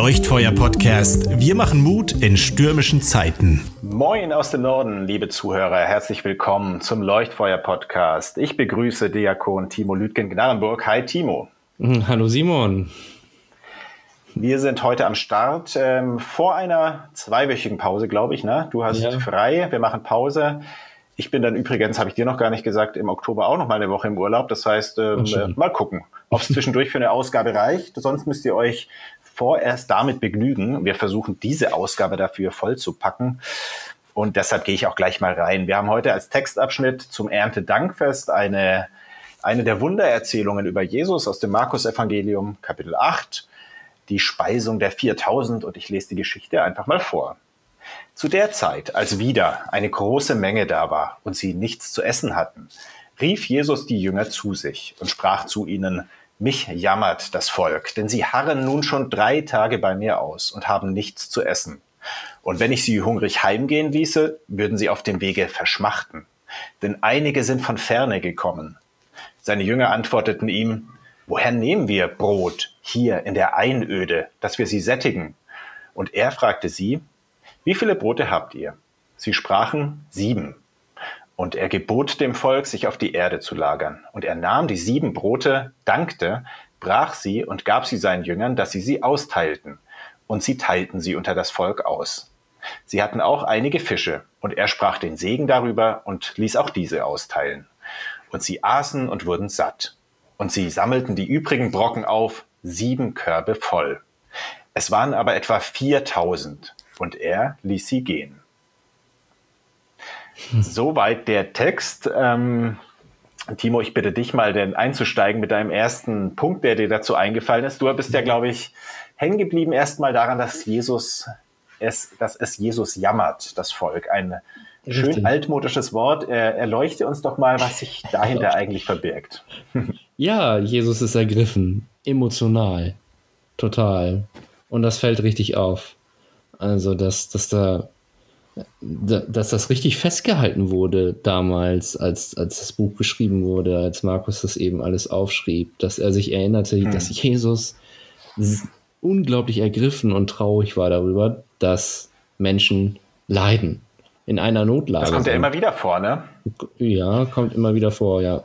Leuchtfeuer-Podcast. Wir machen Mut in stürmischen Zeiten. Moin aus dem Norden, liebe Zuhörer. Herzlich willkommen zum Leuchtfeuer-Podcast. Ich begrüße Diakon Timo Lütgen-Gnarrenburg. Hi, Timo. Hm, hallo, Simon. Wir sind heute am Start ähm, vor einer zweiwöchigen Pause, glaube ich. Ne? Du hast ja. frei, wir machen Pause. Ich bin dann übrigens, habe ich dir noch gar nicht gesagt, im Oktober auch noch mal eine Woche im Urlaub. Das heißt, ähm, äh, mal gucken, ob es zwischendurch für eine Ausgabe reicht. Sonst müsst ihr euch vorerst damit begnügen. Wir versuchen diese Ausgabe dafür voll zu packen. Und deshalb gehe ich auch gleich mal rein. Wir haben heute als Textabschnitt zum Erntedankfest eine, eine der Wundererzählungen über Jesus aus dem Markus-Evangelium, Kapitel 8, die Speisung der 4000. Und ich lese die Geschichte einfach mal vor. Zu der Zeit, als wieder eine große Menge da war und sie nichts zu essen hatten, rief Jesus die Jünger zu sich und sprach zu ihnen, mich jammert das Volk, denn sie harren nun schon drei Tage bei mir aus und haben nichts zu essen. Und wenn ich sie hungrig heimgehen ließe, würden sie auf dem Wege verschmachten. Denn einige sind von ferne gekommen. Seine Jünger antworteten ihm, woher nehmen wir Brot hier in der Einöde, dass wir sie sättigen? Und er fragte sie, wie viele Brote habt ihr? Sie sprachen, sieben. Und er gebot dem Volk, sich auf die Erde zu lagern. Und er nahm die sieben Brote, dankte, brach sie und gab sie seinen Jüngern, dass sie sie austeilten. Und sie teilten sie unter das Volk aus. Sie hatten auch einige Fische, und er sprach den Segen darüber und ließ auch diese austeilen. Und sie aßen und wurden satt. Und sie sammelten die übrigen Brocken auf, sieben Körbe voll. Es waren aber etwa viertausend, und er ließ sie gehen. Soweit der Text. Ähm, Timo, ich bitte dich mal denn einzusteigen mit deinem ersten Punkt, der dir dazu eingefallen ist. Du bist ja, glaube ich, hängen geblieben erstmal daran, dass Jesus es, dass es Jesus jammert, das Volk. Ein Richtig. schön altmodisches Wort. erleuchte uns doch mal, was sich dahinter eigentlich verbirgt. Ja, Jesus ist ergriffen, emotional, total. Und das fällt richtig auf. Also, dass, dass da dass das richtig festgehalten wurde damals, als, als das Buch geschrieben wurde, als Markus das eben alles aufschrieb, dass er sich erinnerte, hm. dass Jesus unglaublich ergriffen und traurig war darüber, dass Menschen leiden in einer Notlage. Das kommt ja immer wieder vor, ne? Ja, kommt immer wieder vor, ja.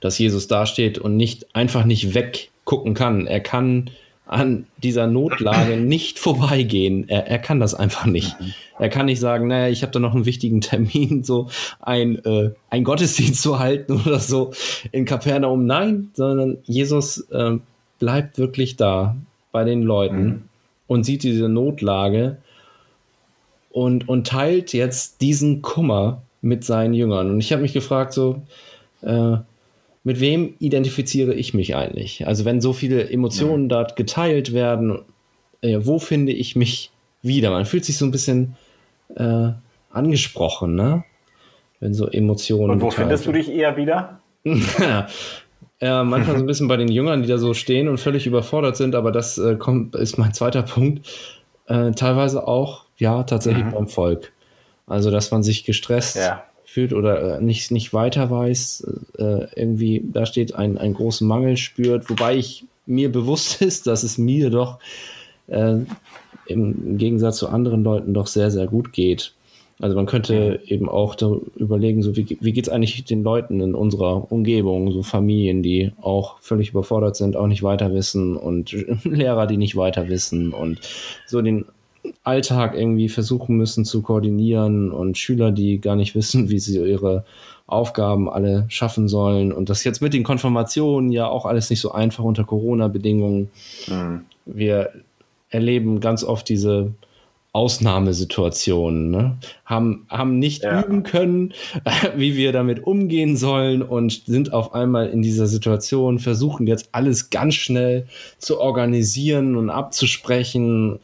Dass Jesus dasteht und nicht einfach nicht weggucken kann. Er kann an dieser Notlage nicht vorbeigehen. Er, er kann das einfach nicht. Mhm. Er kann nicht sagen, naja, ich habe da noch einen wichtigen Termin, so ein, äh, ein Gottesdienst zu halten oder so in Kapernaum. Nein, sondern Jesus äh, bleibt wirklich da bei den Leuten mhm. und sieht diese Notlage und, und teilt jetzt diesen Kummer mit seinen Jüngern. Und ich habe mich gefragt, so, äh, mit wem identifiziere ich mich eigentlich? Also wenn so viele Emotionen mhm. dort geteilt werden, äh, wo finde ich mich wieder? Man fühlt sich so ein bisschen äh, angesprochen, ne? Wenn so Emotionen. Und wo findest werden. du dich eher wieder? ja, manchmal so ein bisschen bei den Jüngern, die da so stehen und völlig überfordert sind, aber das äh, kommt, ist mein zweiter Punkt. Äh, teilweise auch, ja, tatsächlich mhm. beim Volk. Also, dass man sich gestresst ja fühlt oder äh, nicht, nicht weiter weiß, äh, irgendwie da steht, ein, einen großen Mangel spürt, wobei ich mir bewusst ist, dass es mir doch äh, im Gegensatz zu anderen Leuten doch sehr, sehr gut geht. Also man könnte eben auch überlegen, so wie, wie geht es eigentlich den Leuten in unserer Umgebung, so Familien, die auch völlig überfordert sind, auch nicht weiter wissen und Lehrer, die nicht weiter wissen und so den Alltag irgendwie versuchen müssen zu koordinieren und Schüler, die gar nicht wissen, wie sie ihre Aufgaben alle schaffen sollen und das jetzt mit den Konfirmationen ja auch alles nicht so einfach unter Corona-Bedingungen. Mhm. Wir erleben ganz oft diese Ausnahmesituationen, ne? haben, haben nicht ja. üben können, wie wir damit umgehen sollen und sind auf einmal in dieser Situation, versuchen jetzt alles ganz schnell zu organisieren und abzusprechen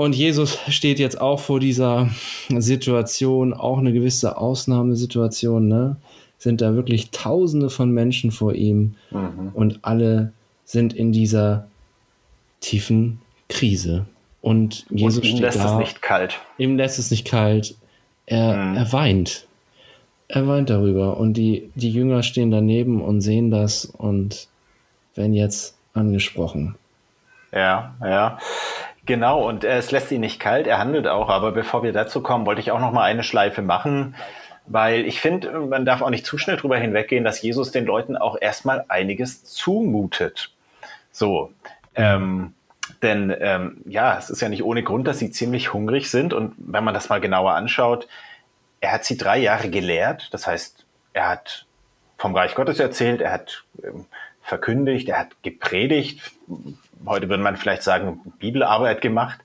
und Jesus steht jetzt auch vor dieser Situation, auch eine gewisse Ausnahmesituation, ne? Sind da wirklich Tausende von Menschen vor ihm mhm. und alle sind in dieser tiefen Krise. Und Jesus und ihm steht lässt da, es nicht kalt. Ihm lässt es nicht kalt. Er, mhm. er weint. Er weint darüber. Und die, die Jünger stehen daneben und sehen das und werden jetzt angesprochen. Ja, ja. Genau, und äh, es lässt ihn nicht kalt, er handelt auch. Aber bevor wir dazu kommen, wollte ich auch noch mal eine Schleife machen, weil ich finde, man darf auch nicht zu schnell drüber hinweggehen, dass Jesus den Leuten auch erstmal einiges zumutet. So, ähm, denn ähm, ja, es ist ja nicht ohne Grund, dass sie ziemlich hungrig sind. Und wenn man das mal genauer anschaut, er hat sie drei Jahre gelehrt. Das heißt, er hat vom Reich Gottes erzählt, er hat ähm, verkündigt, er hat gepredigt. Heute würde man vielleicht sagen, Bibelarbeit gemacht.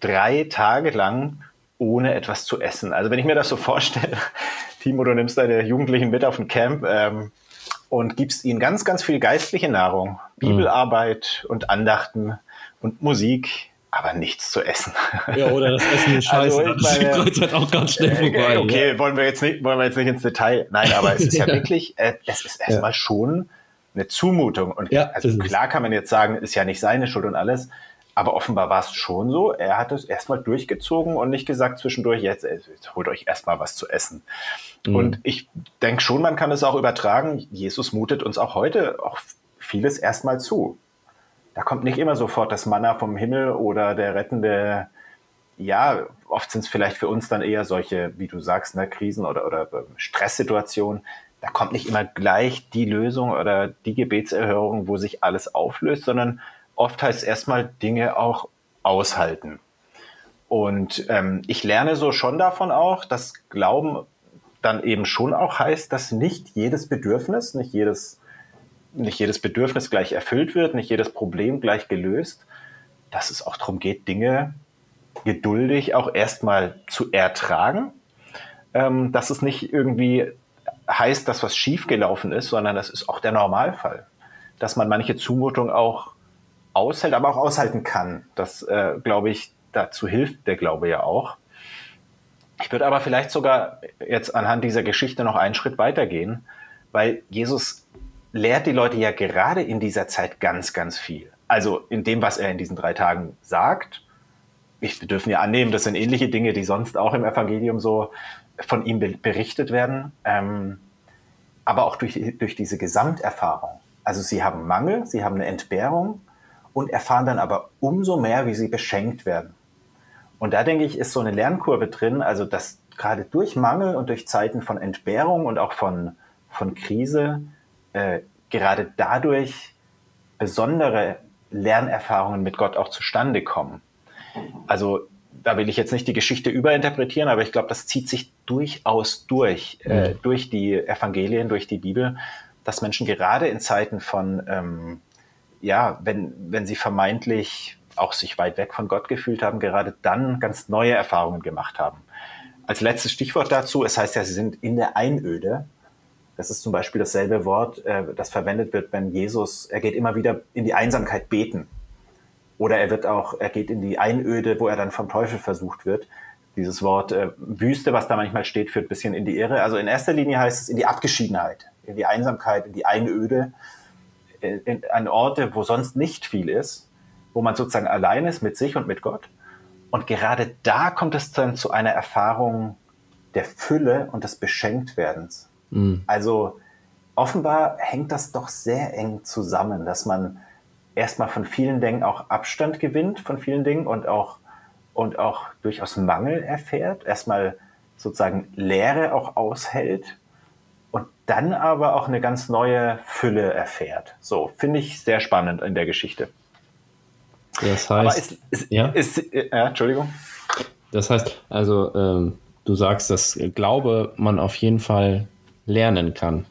Drei Tage lang ohne etwas zu essen. Also wenn ich mir das so vorstelle, Timo, du nimmst deine Jugendlichen mit auf ein Camp ähm, und gibst ihnen ganz, ganz viel geistliche Nahrung, Bibelarbeit und Andachten und Musik, aber nichts zu essen. Ja, oder das Essen ist scheiße. Also, das meine, ist halt auch ganz schnell äh, vorbei. Okay, ja. wollen wir jetzt nicht, wollen wir jetzt nicht ins Detail. Nein, aber es ist ja, ja wirklich, äh, es ist erstmal ja. schon eine Zumutung. Und ja, also klar kann man jetzt sagen, ist ja nicht seine Schuld und alles. Aber offenbar war es schon so. Er hat es erstmal durchgezogen und nicht gesagt zwischendurch, jetzt, jetzt holt euch erstmal was zu essen. Mhm. Und ich denke schon, man kann es auch übertragen. Jesus mutet uns auch heute auch vieles erstmal zu. Da kommt nicht immer sofort das Manna vom Himmel oder der rettende, ja, oft sind es vielleicht für uns dann eher solche, wie du sagst, ne, Krisen oder, oder Stresssituationen. Da kommt nicht immer gleich die Lösung oder die Gebetserhörung, wo sich alles auflöst, sondern oft heißt erstmal Dinge auch aushalten. Und ähm, ich lerne so schon davon auch, dass Glauben dann eben schon auch heißt, dass nicht jedes Bedürfnis, nicht jedes, nicht jedes Bedürfnis gleich erfüllt wird, nicht jedes Problem gleich gelöst, dass es auch darum geht, Dinge geduldig auch erstmal zu ertragen, ähm, dass es nicht irgendwie heißt, dass was schiefgelaufen ist, sondern das ist auch der Normalfall, dass man manche Zumutung auch aushält, aber auch aushalten kann. Das, äh, glaube ich, dazu hilft der Glaube ja auch. Ich würde aber vielleicht sogar jetzt anhand dieser Geschichte noch einen Schritt weitergehen, weil Jesus lehrt die Leute ja gerade in dieser Zeit ganz, ganz viel. Also in dem, was er in diesen drei Tagen sagt. Ich, wir dürfen ja annehmen, das sind ähnliche Dinge, die sonst auch im Evangelium so von ihm berichtet werden. Ähm, aber auch durch, durch diese Gesamterfahrung. Also sie haben Mangel, sie haben eine Entbehrung, und erfahren dann aber umso mehr, wie sie beschenkt werden. Und da denke ich, ist so eine Lernkurve drin, also dass gerade durch Mangel und durch Zeiten von Entbehrung und auch von, von Krise äh, gerade dadurch besondere Lernerfahrungen mit Gott auch zustande kommen. Also da will ich jetzt nicht die Geschichte überinterpretieren, aber ich glaube, das zieht sich durchaus durch, äh, mhm. durch die Evangelien, durch die Bibel, dass Menschen gerade in Zeiten von ähm, ja, wenn, wenn sie vermeintlich auch sich weit weg von Gott gefühlt haben, gerade dann ganz neue Erfahrungen gemacht haben. Als letztes Stichwort dazu, es heißt ja, sie sind in der Einöde. Das ist zum Beispiel dasselbe Wort, äh, das verwendet wird, wenn Jesus, er geht immer wieder in die Einsamkeit beten. Oder er wird auch, er geht in die Einöde, wo er dann vom Teufel versucht wird. Dieses Wort äh, Wüste, was da manchmal steht, führt ein bisschen in die Irre. Also in erster Linie heißt es in die Abgeschiedenheit, in die Einsamkeit, in die Einöde in, an Orte, wo sonst nicht viel ist, wo man sozusagen allein ist mit sich und mit Gott. Und gerade da kommt es dann zu einer Erfahrung der Fülle und des Beschenktwerdens. Mhm. Also offenbar hängt das doch sehr eng zusammen, dass man erstmal von vielen Dingen auch Abstand gewinnt, von vielen Dingen und auch, und auch durchaus Mangel erfährt, erstmal sozusagen Leere auch aushält und dann aber auch eine ganz neue Fülle erfährt. So, finde ich sehr spannend in der Geschichte. Das heißt, ist, ist, ja? Ist, äh, Entschuldigung. Das heißt, also ähm, du sagst, dass Glaube man auf jeden Fall lernen kann.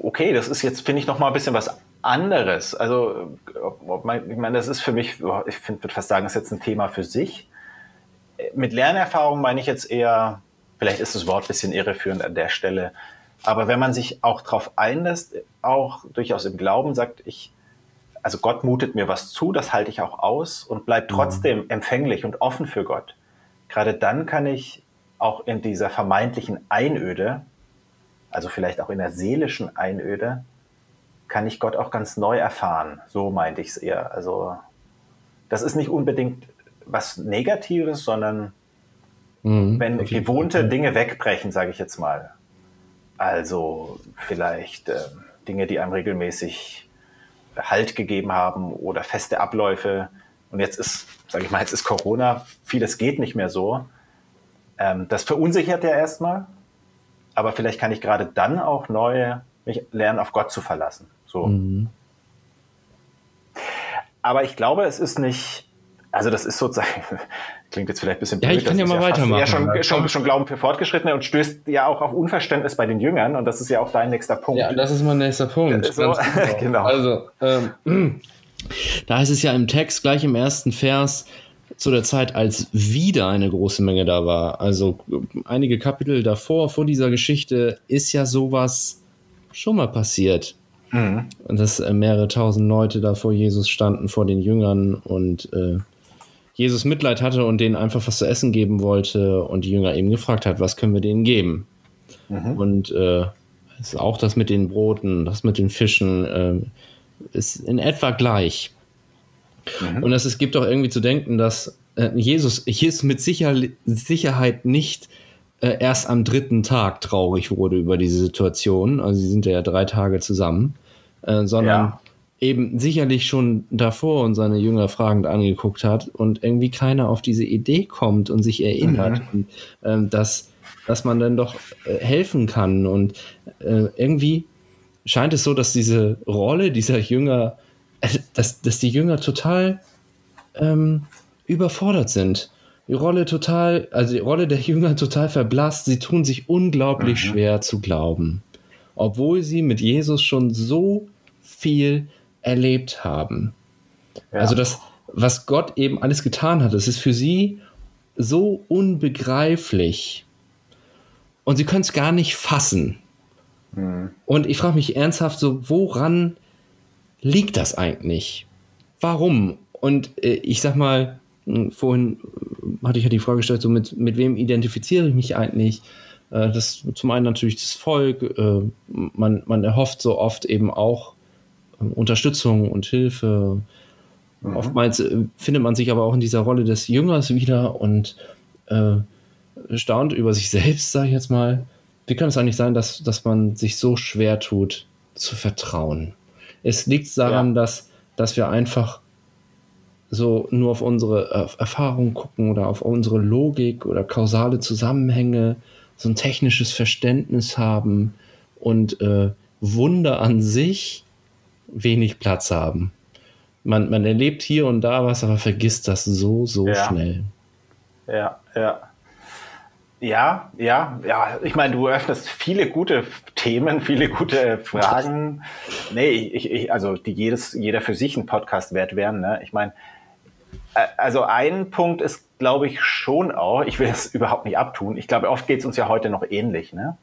Okay, das ist jetzt, finde ich, noch mal ein bisschen was anderes. Also, ich meine, das ist für mich, ich würde fast sagen, das ist jetzt ein Thema für sich. Mit Lernerfahrung meine ich jetzt eher Vielleicht ist das Wort ein bisschen irreführend an der Stelle. Aber wenn man sich auch darauf einlässt, auch durchaus im Glauben sagt, ich, also Gott mutet mir was zu, das halte ich auch aus und bleib mhm. trotzdem empfänglich und offen für Gott. Gerade dann kann ich auch in dieser vermeintlichen Einöde, also vielleicht auch in der seelischen Einöde, kann ich Gott auch ganz neu erfahren. So meinte ich es eher. Also das ist nicht unbedingt was Negatives, sondern Mhm, wenn gewohnte Fall. Dinge wegbrechen, sage ich jetzt mal. Also vielleicht äh, Dinge, die einem regelmäßig Halt gegeben haben oder feste Abläufe. Und jetzt ist, sage ich mal, jetzt ist Corona, vieles geht nicht mehr so. Ähm, das verunsichert ja erstmal, aber vielleicht kann ich gerade dann auch neu mich lernen, auf Gott zu verlassen. So. Mhm. Aber ich glaube, es ist nicht, also das ist sozusagen, klingt jetzt vielleicht ein bisschen blöd. Ja, ich kann ja mal ja weitermachen. Ja, schon, schon, schon Glauben für Fortgeschrittene und stößt ja auch auf Unverständnis bei den Jüngern und das ist ja auch dein nächster Punkt. Ja, das ist mein nächster Punkt. So, genau. genau. Also, ähm, da heißt es ja im Text gleich im ersten Vers, zu der Zeit, als wieder eine große Menge da war. Also einige Kapitel davor, vor dieser Geschichte, ist ja sowas schon mal passiert. Mhm. Dass äh, mehrere tausend Leute da vor Jesus standen, vor den Jüngern und äh, Jesus Mitleid hatte und denen einfach was zu essen geben wollte und die Jünger eben gefragt hat, was können wir denen geben? Mhm. Und äh, ist auch das mit den Broten, das mit den Fischen äh, ist in etwa gleich. Mhm. Und es gibt auch irgendwie zu denken, dass äh, Jesus, Jesus mit Sicher Sicherheit nicht äh, erst am dritten Tag traurig wurde über diese Situation. Also sie sind ja drei Tage zusammen, äh, sondern ja. eben sicherlich schon davor und seine Jünger fragend angeguckt hat und irgendwie keiner auf diese Idee kommt und sich erinnert, mhm. und, ähm, dass, dass man dann doch äh, helfen kann. Und äh, irgendwie scheint es so, dass diese Rolle dieser Jünger, äh, dass, dass die Jünger total ähm, überfordert sind die Rolle total, also die Rolle der Jünger total verblasst. Sie tun sich unglaublich mhm. schwer zu glauben, obwohl sie mit Jesus schon so viel erlebt haben. Ja. Also das, was Gott eben alles getan hat, das ist für sie so unbegreiflich. Und sie können es gar nicht fassen. Mhm. Und ich frage mich ernsthaft so, woran liegt das eigentlich? Warum? Und äh, ich sag mal, hm, vorhin äh, hatte ich ja die Frage gestellt, so mit, mit wem identifiziere ich mich eigentlich? Äh, das zum einen natürlich das Volk, äh, man, man erhofft so oft eben auch Unterstützung und Hilfe. Mhm. Oftmals findet man sich aber auch in dieser Rolle des Jüngers wieder und äh, staunt über sich selbst, sage ich jetzt mal. Wie kann es eigentlich sein, dass, dass man sich so schwer tut, zu vertrauen? Es liegt daran, ja. dass, dass wir einfach so nur auf unsere äh, Erfahrung gucken oder auf unsere Logik oder kausale Zusammenhänge, so ein technisches Verständnis haben und äh, Wunder an sich wenig Platz haben. Man, man erlebt hier und da was, aber vergisst das so, so ja. schnell. Ja, ja. Ja, ja, ja. Ich meine, du öffnest viele gute Themen, viele gute Fragen. Nee, ich, ich, also die jedes, jeder für sich ein Podcast wert wären. Ne? Ich meine, also ein Punkt ist, glaube ich, schon auch, ich will es überhaupt nicht abtun, ich glaube, oft geht es uns ja heute noch ähnlich. Ne?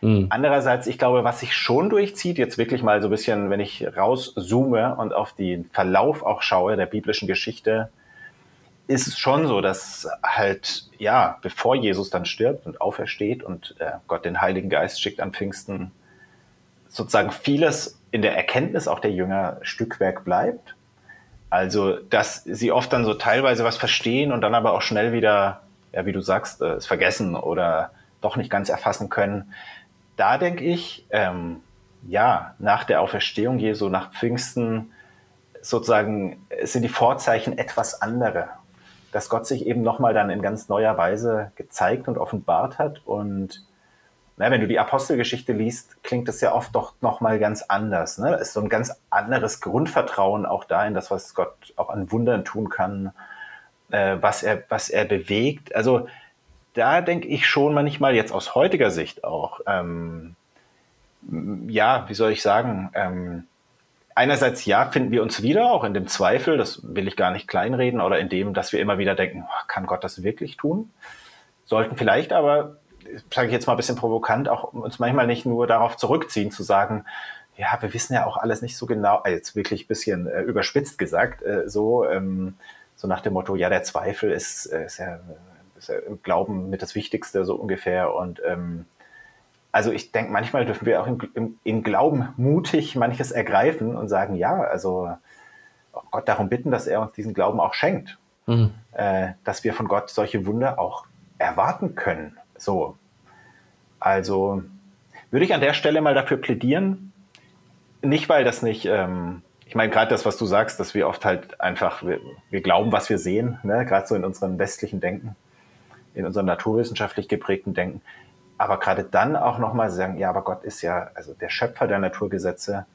Mhm. Andererseits, ich glaube, was sich schon durchzieht, jetzt wirklich mal so ein bisschen, wenn ich rauszoome und auf den Verlauf auch schaue der biblischen Geschichte, ist es schon so, dass halt, ja, bevor Jesus dann stirbt und aufersteht und äh, Gott den Heiligen Geist schickt an Pfingsten, sozusagen vieles in der Erkenntnis auch der Jünger Stückwerk bleibt also, dass sie oft dann so teilweise was verstehen und dann aber auch schnell wieder, ja, wie du sagst, äh, es vergessen oder doch nicht ganz erfassen können. Da denke ich, ähm, ja, nach der Auferstehung Jesu, nach Pfingsten, sozusagen sind die Vorzeichen etwas andere. Dass Gott sich eben nochmal dann in ganz neuer Weise gezeigt und offenbart hat und na, wenn du die Apostelgeschichte liest, klingt das ja oft doch nochmal ganz anders. Ne? ist so ein ganz anderes Grundvertrauen auch da in das, was Gott auch an Wundern tun kann, äh, was, er, was er bewegt. Also da denke ich schon manchmal jetzt aus heutiger Sicht auch, ähm, ja, wie soll ich sagen, ähm, einerseits ja, finden wir uns wieder, auch in dem Zweifel, das will ich gar nicht kleinreden, oder in dem, dass wir immer wieder denken, kann Gott das wirklich tun? Sollten vielleicht aber sage ich jetzt mal ein bisschen provokant, auch uns manchmal nicht nur darauf zurückziehen, zu sagen, ja, wir wissen ja auch alles nicht so genau, äh, jetzt wirklich ein bisschen äh, überspitzt gesagt, äh, so, ähm, so nach dem Motto, ja, der Zweifel ist, äh, ist, ja, ist ja im Glauben mit das Wichtigste, so ungefähr. Und ähm, also ich denke, manchmal dürfen wir auch im, im, im, Glauben mutig manches ergreifen und sagen, ja, also Gott darum bitten, dass er uns diesen Glauben auch schenkt. Mhm. Äh, dass wir von Gott solche Wunder auch erwarten können. So. Also würde ich an der Stelle mal dafür plädieren, nicht weil das nicht ähm, ich meine, gerade das, was du sagst, dass wir oft halt einfach, wir, wir glauben, was wir sehen, ne? gerade so in unserem westlichen Denken, in unserem naturwissenschaftlich geprägten Denken. Aber gerade dann auch nochmal sagen, ja, aber Gott ist ja, also der Schöpfer der Naturgesetze,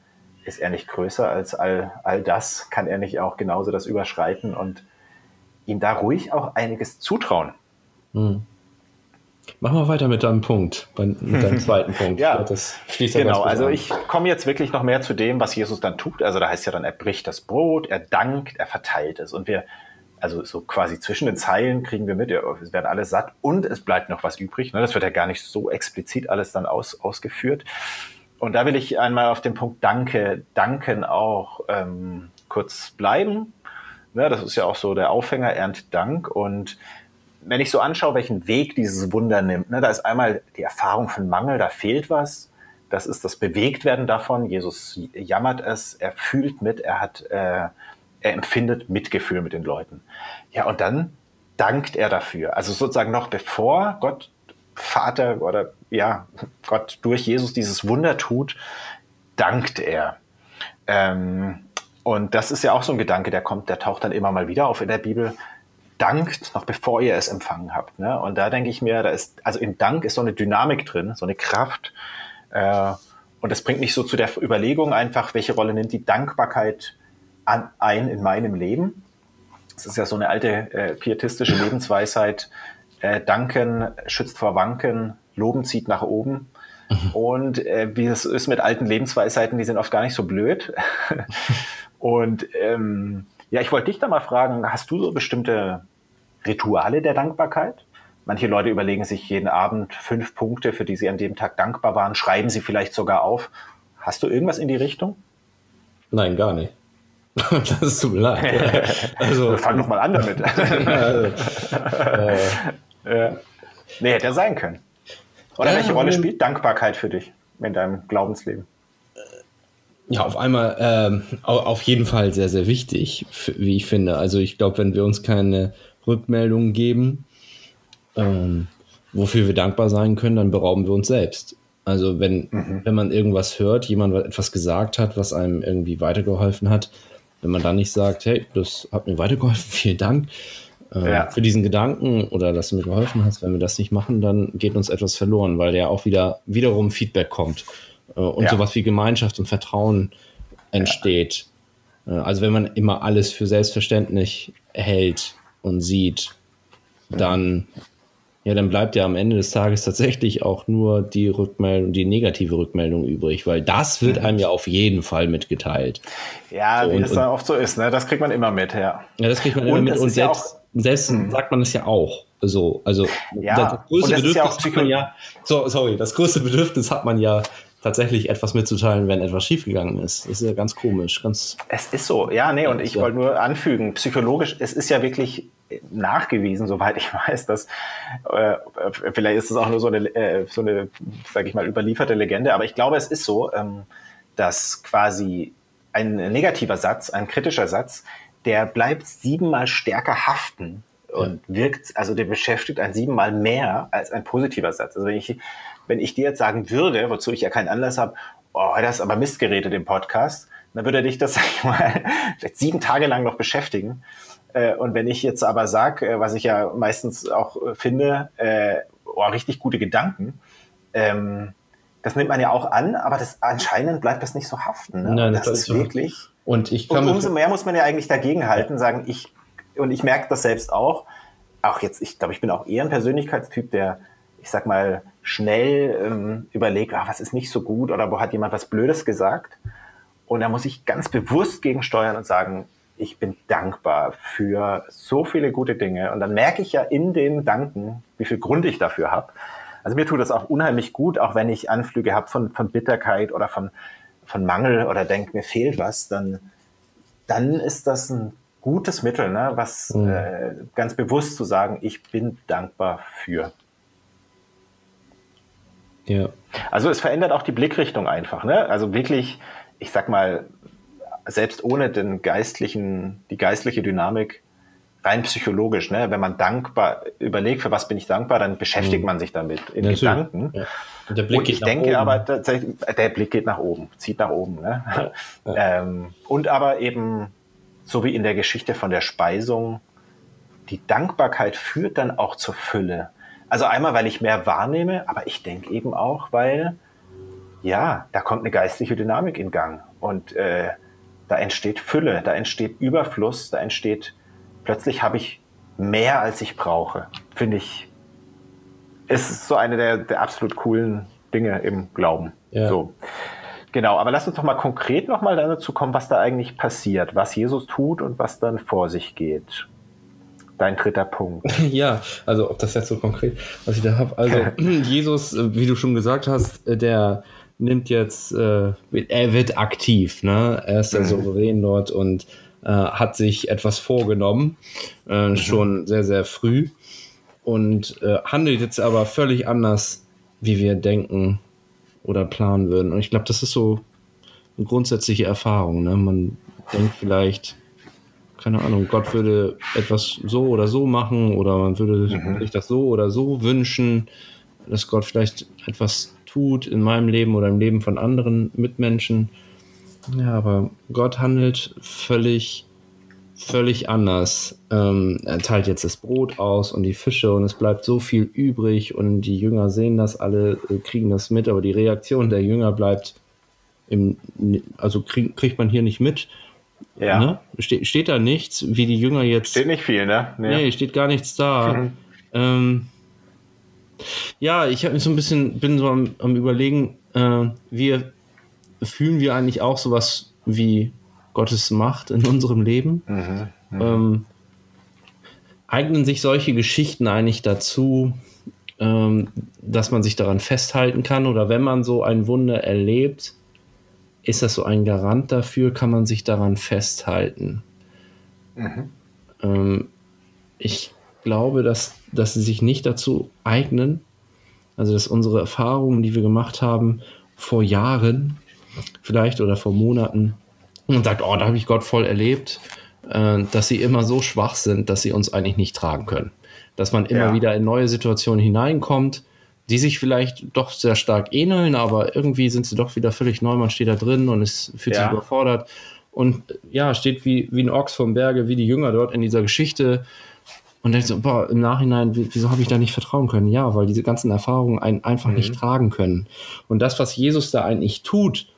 ist er nicht größer als all, all das? Kann er nicht auch genauso das überschreiten und ihm da ruhig auch einiges zutrauen? Hm. Machen wir weiter mit deinem Punkt, mit deinem zweiten Punkt. ja, das schließt genau. Also ich komme jetzt wirklich noch mehr zu dem, was Jesus dann tut. Also da heißt ja dann, er bricht das Brot, er dankt, er verteilt es. Und wir, also so quasi zwischen den Zeilen kriegen wir mit, es werden alle satt und es bleibt noch was übrig. Ne? Das wird ja gar nicht so explizit alles dann aus, ausgeführt. Und da will ich einmal auf den Punkt Danke, Danken auch ähm, kurz bleiben. Ne, das ist ja auch so der Aufhänger, Ernt Dank. Und wenn ich so anschaue, welchen Weg dieses Wunder nimmt, ne, da ist einmal die Erfahrung von Mangel, da fehlt was. Das ist das Bewegtwerden davon. Jesus jammert es, er fühlt mit, er hat, äh, er empfindet Mitgefühl mit den Leuten. Ja, und dann dankt er dafür. Also sozusagen noch bevor Gott Vater oder ja, Gott durch Jesus dieses Wunder tut, dankt er. Ähm, und das ist ja auch so ein Gedanke, der kommt, der taucht dann immer mal wieder auf in der Bibel dankt, noch bevor ihr es empfangen habt. Ne? Und da denke ich mir, da ist, also im Dank ist so eine Dynamik drin, so eine Kraft. Äh, und das bringt mich so zu der Überlegung einfach, welche Rolle nimmt die Dankbarkeit an, ein in meinem Leben? Das ist ja so eine alte äh, pietistische Lebensweisheit. Äh, danken schützt vor Wanken, Loben zieht nach oben. Mhm. Und äh, wie es ist mit alten Lebensweisheiten, die sind oft gar nicht so blöd. und ähm, ja, ich wollte dich da mal fragen, hast du so bestimmte Rituale der Dankbarkeit? Manche Leute überlegen sich jeden Abend fünf Punkte, für die sie an dem Tag dankbar waren, schreiben sie vielleicht sogar auf. Hast du irgendwas in die Richtung? Nein, gar nicht. das tut mir leid. Also, Fang doch mal an damit. also, äh, nee, hätte er sein können. Oder welche Rolle spielt Dankbarkeit für dich in deinem Glaubensleben? Ja, auf einmal ähm, auf jeden Fall sehr, sehr wichtig, wie ich finde. Also ich glaube, wenn wir uns keine Rückmeldungen geben, ähm, wofür wir dankbar sein können, dann berauben wir uns selbst. Also wenn, mhm. wenn man irgendwas hört, jemand etwas gesagt hat, was einem irgendwie weitergeholfen hat, wenn man dann nicht sagt, hey, das hat mir weitergeholfen, vielen Dank äh, ja. für diesen Gedanken oder dass du mir geholfen hast, wenn wir das nicht machen, dann geht uns etwas verloren, weil ja auch wieder wiederum Feedback kommt äh, und ja. sowas wie Gemeinschaft und Vertrauen entsteht. Ja. Äh, also wenn man immer alles für selbstverständlich hält und sieht, dann ja, dann bleibt ja am Ende des Tages tatsächlich auch nur die Rückmeldung, die negative Rückmeldung übrig, weil das wird einem ja auf jeden Fall mitgeteilt. Ja, so, wie und, das dann oft so ist, ne? Das kriegt man immer mit, ja. Ja, das kriegt man immer und mit und selbst, ja selbst mhm. sagt man es ja auch. So, also ja, das größte das Bedürfnis ja hat man ja, so, sorry, das größte Bedürfnis hat man ja tatsächlich etwas mitzuteilen, wenn etwas schiefgegangen ist. Das ist ja ganz komisch, ganz. Es ist so, ja, nee, und ich ja. wollte nur anfügen, psychologisch, es ist ja wirklich nachgewiesen, soweit ich weiß, dass äh, vielleicht ist es auch nur so eine, äh, so eine, sage ich mal, überlieferte Legende, aber ich glaube, es ist so, ähm, dass quasi ein negativer Satz, ein kritischer Satz, der bleibt siebenmal stärker haften und wirkt, also der beschäftigt ein siebenmal mehr als ein positiver Satz. Also wenn ich wenn ich dir jetzt sagen würde, wozu ich ja keinen Anlass habe, oh, das ist aber Mist geredet im Podcast, dann würde dich das, sag ich mal, vielleicht sieben Tage lang noch beschäftigen. Äh, und wenn ich jetzt aber sage, äh, was ich ja meistens auch äh, finde, oh, richtig gute Gedanken, ähm, das nimmt man ja auch an, aber das anscheinend bleibt das nicht so haften. Ne? Nein, das, das, ist so. wirklich. Und ich kann und umso mehr muss man ja eigentlich dagegen halten, sagen ich und ich merke das selbst auch. Auch jetzt, ich glaube, ich bin auch eher ein Persönlichkeitstyp, der, ich sag mal, schnell ähm, überlegt, ach, was ist nicht so gut oder wo hat jemand was Blödes gesagt. Und da muss ich ganz bewusst gegensteuern und sagen, ich bin dankbar für so viele gute Dinge. Und dann merke ich ja in den Danken, wie viel Grund ich dafür habe. Also mir tut das auch unheimlich gut, auch wenn ich Anflüge habe von, von Bitterkeit oder von, von Mangel oder denke, mir fehlt was, dann, dann ist das ein gutes Mittel, ne? was mhm. äh, ganz bewusst zu sagen, ich bin dankbar für. Ja. Also es verändert auch die Blickrichtung einfach. Ne? Also wirklich, ich sag mal, selbst ohne den geistlichen, die geistliche Dynamik, rein psychologisch, ne? wenn man dankbar überlegt, für was bin ich dankbar, dann beschäftigt mhm. man sich damit in ja, Gedanken. Ja. Und, der Blick und ich denke oben. aber tatsächlich, der Blick geht nach oben, zieht nach oben. Ne? Ja, ja. Ähm, und aber eben, so wie in der Geschichte von der Speisung, die Dankbarkeit führt dann auch zur Fülle. Also einmal, weil ich mehr wahrnehme, aber ich denke eben auch, weil ja, da kommt eine geistliche Dynamik in Gang und äh, da entsteht Fülle, da entsteht Überfluss, da entsteht plötzlich habe ich mehr, als ich brauche. Finde ich, ist so eine der, der absolut coolen Dinge im Glauben. Ja. So. Genau, aber lass uns doch mal konkret nochmal dazu kommen, was da eigentlich passiert, was Jesus tut und was dann vor sich geht. Dein dritter Punkt. Ja, also ob das jetzt so konkret, was ich da habe. Also Jesus, wie du schon gesagt hast, äh, der nimmt jetzt, äh, er wird aktiv, ne? Er ist der mhm. Souverän dort und äh, hat sich etwas vorgenommen, äh, mhm. schon sehr, sehr früh und äh, handelt jetzt aber völlig anders, wie wir denken oder planen würden. Und ich glaube, das ist so eine grundsätzliche Erfahrung. Ne? Man denkt vielleicht, keine Ahnung, Gott würde etwas so oder so machen oder man würde mhm. sich das so oder so wünschen, dass Gott vielleicht etwas tut in meinem Leben oder im Leben von anderen Mitmenschen. Ja, aber Gott handelt völlig, völlig anders. Ähm, er teilt jetzt das Brot aus und die Fische und es bleibt so viel übrig und die Jünger sehen das alle, äh, kriegen das mit, aber die Reaktion der Jünger bleibt im, also krieg, kriegt man hier nicht mit. Ja. Ne? Ste steht da nichts, wie die Jünger jetzt. Steht nicht viel, ne? Nee, nee steht gar nichts da. Mhm. Ähm, ja, ich habe mich so ein bisschen, bin so am, am überlegen, äh, wir fühlen wir eigentlich auch sowas wie Gottes Macht in unserem Leben? Mhm, mhm, ähm, eignen sich solche Geschichten eigentlich dazu, ähm, dass man sich daran festhalten kann? Oder wenn man so ein Wunder erlebt, ist das so ein Garant dafür? Kann man sich daran festhalten? Mhm. Ähm, ich glaube, dass, dass sie sich nicht dazu eignen, also dass unsere Erfahrungen, die wir gemacht haben vor Jahren, vielleicht oder vor Monaten, und sagt, oh, da habe ich Gott voll erlebt, äh, dass sie immer so schwach sind, dass sie uns eigentlich nicht tragen können. Dass man immer ja. wieder in neue Situationen hineinkommt, die sich vielleicht doch sehr stark ähneln, aber irgendwie sind sie doch wieder völlig neu. Man steht da drin und ist, fühlt ja. sich überfordert. Und ja, steht wie, wie ein Ochs vom Berge, wie die Jünger dort in dieser Geschichte und denkt so, boah, im Nachhinein, wieso habe ich da nicht vertrauen können? Ja, weil diese ganzen Erfahrungen einen einfach mhm. nicht tragen können. Und das, was Jesus da eigentlich tut,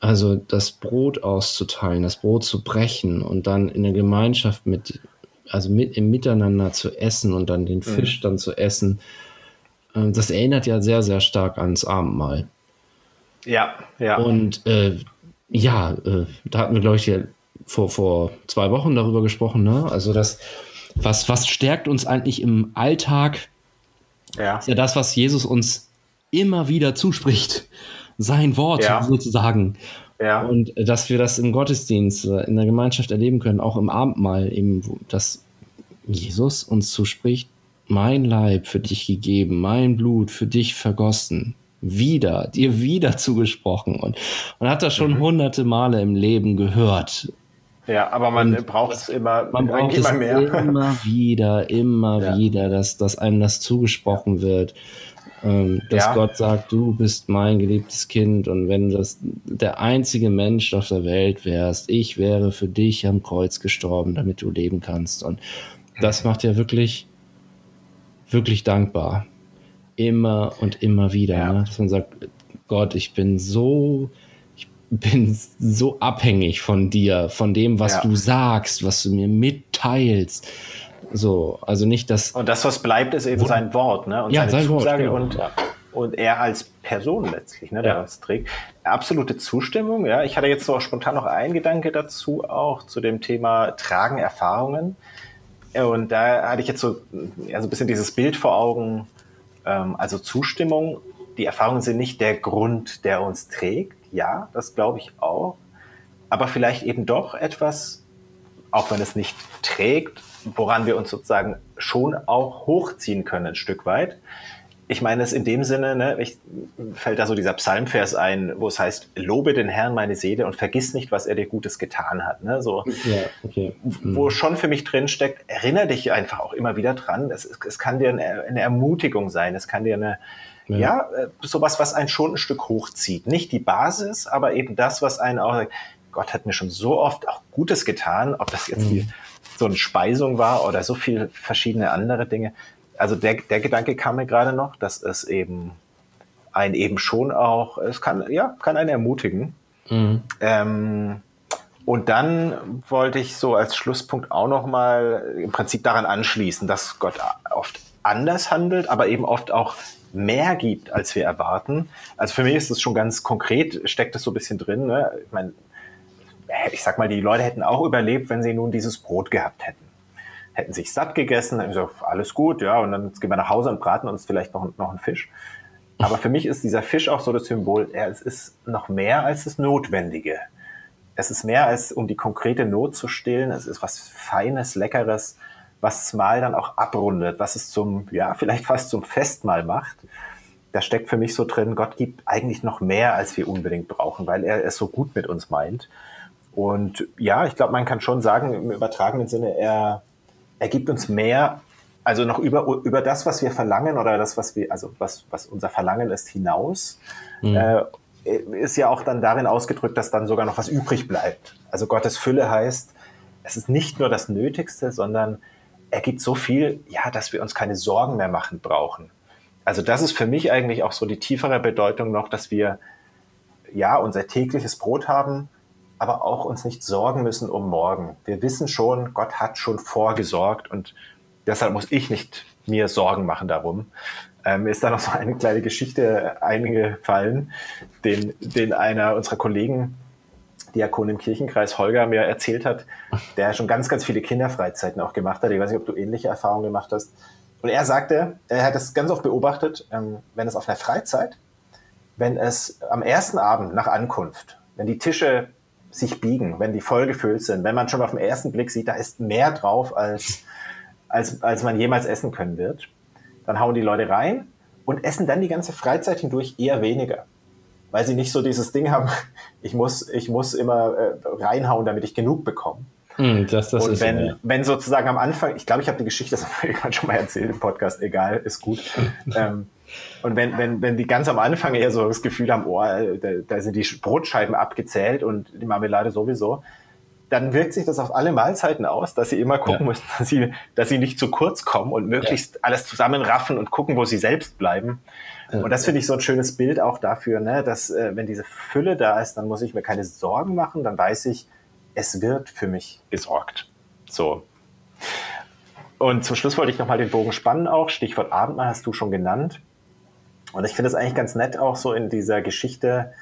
also das Brot auszuteilen, das Brot zu brechen und dann in der Gemeinschaft mit, also mit im Miteinander zu essen und dann den mhm. Fisch dann zu essen, äh, das erinnert ja sehr, sehr stark ans Abendmahl. Ja, ja. Und äh, ja, äh, da hatten wir, glaube ich, vor, vor zwei Wochen darüber gesprochen, ne? Also das was, was stärkt uns eigentlich im Alltag? Ja. Ist ja das, was Jesus uns immer wieder zuspricht. Sein Wort ja. sozusagen. Ja. Und dass wir das im Gottesdienst, äh, in der Gemeinschaft erleben können, auch im Abendmahl, eben, dass Jesus uns zuspricht, mein Leib für dich gegeben, mein Blut für dich vergossen, wieder, dir wieder zugesprochen. Und man hat das schon mhm. hunderte Male im Leben gehört. Ja, aber man braucht es immer, man braucht es mehr. immer wieder, immer ja. wieder, dass, dass einem das zugesprochen wird. Ähm, dass ja. Gott sagt, du bist mein geliebtes Kind und wenn du das der einzige Mensch auf der Welt wärst, ich wäre für dich am Kreuz gestorben, damit du leben kannst. Und das macht ja wirklich, wirklich dankbar. Immer und immer wieder. Ja. Ne? Dass man sagt, Gott, ich bin so bin so abhängig von dir, von dem, was ja. du sagst, was du mir mitteilst. So, also nicht das. Und das, was bleibt, ist eben sein Wort, ne? Und ja, seine sein Zusage Wort, genau. und, und er als Person letztlich, ne, der ja. uns trägt. Absolute Zustimmung, ja. Ich hatte jetzt so spontan noch einen Gedanke dazu, auch zu dem Thema Tragen Erfahrungen. Und da hatte ich jetzt so, ja, so ein bisschen dieses Bild vor Augen, ähm, also Zustimmung. Die Erfahrungen sind nicht der Grund, der uns trägt, ja, das glaube ich auch. Aber vielleicht eben doch etwas, auch wenn es nicht trägt, woran wir uns sozusagen schon auch hochziehen können, ein Stück weit. ich meine es in dem Sinne, ne, ich, fällt da so dieser Psalmvers ein, wo es heißt, lobe den Herrn meine Seele und vergiss nicht, was er dir Gutes getan hat. Ne? So, ja, okay. mhm. Wo schon für mich drin steckt, erinnere dich einfach auch immer wieder dran. Es, es kann dir eine, eine, Ermutigung sein, es kann dir eine, ja. ja, äh, sowas, was einen schon ein Stück hochzieht. Nicht die Basis, aber eben das, was einen auch, Gott hat mir schon so oft auch Gutes getan, ob das jetzt mhm. die, so eine Speisung war oder so viele verschiedene andere Dinge also der, der Gedanke kam mir gerade noch, dass es eben ein eben schon auch, es kann, ja, kann einen ermutigen. Mhm. Ähm, und dann wollte ich so als Schlusspunkt auch nochmal im Prinzip daran anschließen, dass Gott oft anders handelt, aber eben oft auch mehr gibt, als wir erwarten. Also für mich ist es schon ganz konkret, steckt es so ein bisschen drin. Ne? Ich meine, ich sag mal, die Leute hätten auch überlebt, wenn sie nun dieses Brot gehabt hätten hätten sich satt gegessen, hätten gesagt, alles gut, ja, und dann gehen wir nach Hause und braten uns vielleicht noch, noch einen Fisch. Aber für mich ist dieser Fisch auch so das Symbol, ja, es ist noch mehr als das Notwendige. Es ist mehr als um die konkrete Not zu stillen. Es ist was Feines, Leckeres, was Mahl dann auch abrundet, was es zum, ja, vielleicht fast zum Festmahl macht. Da steckt für mich so drin, Gott gibt eigentlich noch mehr, als wir unbedingt brauchen, weil er es so gut mit uns meint. Und ja, ich glaube, man kann schon sagen, im übertragenen Sinne, er, er gibt uns mehr, also noch über, über das, was wir verlangen oder das, was wir, also was, was unser Verlangen ist, hinaus. Mhm. Äh, ist ja auch dann darin ausgedrückt, dass dann sogar noch was übrig bleibt. Also Gottes Fülle heißt, es ist nicht nur das Nötigste, sondern er gibt so viel, ja, dass wir uns keine Sorgen mehr machen brauchen. Also das ist für mich eigentlich auch so die tiefere Bedeutung noch, dass wir ja unser tägliches Brot haben, aber auch uns nicht sorgen müssen um morgen. Wir wissen schon, Gott hat schon vorgesorgt und deshalb muss ich nicht mir Sorgen machen darum. Ähm, ist da noch so eine kleine Geschichte eingefallen, den, den einer unserer Kollegen, Diakon im Kirchenkreis, Holger, mir erzählt hat, der schon ganz, ganz viele Kinderfreizeiten auch gemacht hat. Ich weiß nicht, ob du ähnliche Erfahrungen gemacht hast. Und er sagte, er hat das ganz oft beobachtet, ähm, wenn es auf einer Freizeit, wenn es am ersten Abend nach Ankunft, wenn die Tische sich biegen, wenn die voll gefüllt sind. Wenn man schon auf den ersten Blick sieht, da ist mehr drauf, als, als, als man jemals essen können wird. Dann hauen die Leute rein und essen dann die ganze Freizeit hindurch eher weniger. Weil sie nicht so dieses Ding haben, ich muss, ich muss immer äh, reinhauen, damit ich genug bekomme. Mm, das, das und wenn, ja. wenn sozusagen am Anfang, ich glaube, ich habe die Geschichte das irgendwann schon mal erzählt im Podcast, egal, ist gut. ähm, und wenn, wenn, wenn die ganz am Anfang eher so das Gefühl haben, oh, da, da sind die Brotscheiben abgezählt und die Marmelade sowieso, dann wirkt sich das auf alle Mahlzeiten aus, dass sie immer gucken ja. müssen, dass sie, dass sie nicht zu kurz kommen und möglichst ja. alles zusammenraffen und gucken, wo sie selbst bleiben. Ja. Und das finde ich so ein schönes Bild auch dafür, ne, dass äh, wenn diese Fülle da ist, dann muss ich mir keine Sorgen machen, dann weiß ich, es wird für mich gesorgt. So. Und zum Schluss wollte ich nochmal den Bogen spannen auch. Stichwort Abendmahl hast du schon genannt. Und ich finde es eigentlich ganz nett auch so in dieser Geschichte,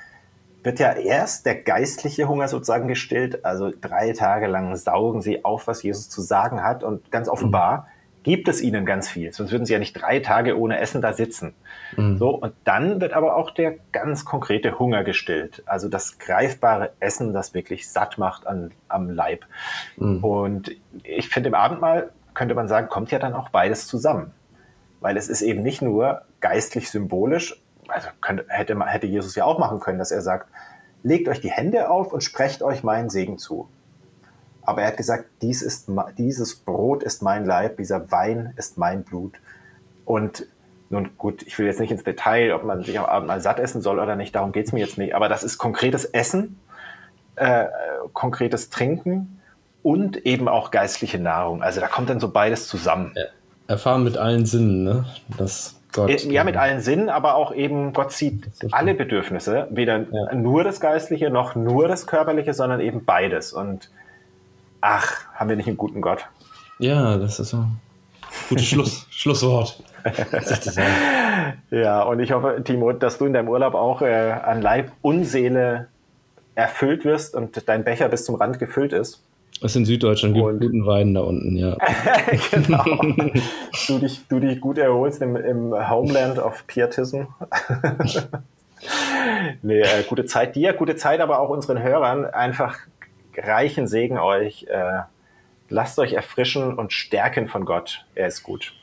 wird ja erst der geistliche Hunger sozusagen gestillt. Also drei Tage lang saugen sie auf, was Jesus zu sagen hat. Und ganz offenbar mhm. Gibt es ihnen ganz viel. Sonst würden sie ja nicht drei Tage ohne Essen da sitzen. Mhm. So, und dann wird aber auch der ganz konkrete Hunger gestillt. Also das greifbare Essen, das wirklich satt macht an, am Leib. Mhm. Und ich finde, im Abendmahl könnte man sagen, kommt ja dann auch beides zusammen weil es ist eben nicht nur geistlich symbolisch, also könnte, hätte, hätte Jesus ja auch machen können, dass er sagt, legt euch die Hände auf und sprecht euch meinen Segen zu. Aber er hat gesagt, dies ist, dieses Brot ist mein Leib, dieser Wein ist mein Blut. Und nun gut, ich will jetzt nicht ins Detail, ob man sich am Abend mal satt essen soll oder nicht, darum geht es mir jetzt nicht. Aber das ist konkretes Essen, äh, konkretes Trinken und eben auch geistliche Nahrung. Also da kommt dann so beides zusammen. Erfahren mit allen Sinnen, ne? Dass Gott, ja, mit allen Sinnen, aber auch eben, Gott sieht alle Bedürfnisse, weder ja. nur das Geistliche noch nur das Körperliche, sondern eben beides. Und ach, haben wir nicht einen guten Gott? Ja, das ist so. Gutes Schluss, Schlusswort. ja, und ich hoffe, Timo, dass du in deinem Urlaub auch äh, an Leib und Seele erfüllt wirst und dein Becher bis zum Rand gefüllt ist. Was in Süddeutschland gibt guten Wein da unten, ja. genau. du, dich, du dich gut erholst im, im Homeland of Pietism. nee, äh, gute Zeit dir, gute Zeit aber auch unseren Hörern. Einfach reichen Segen euch. Äh, lasst euch erfrischen und stärken von Gott. Er ist gut.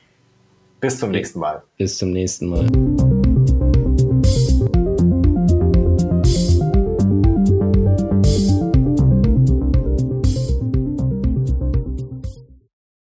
Bis zum nächsten Mal. Bis zum nächsten Mal.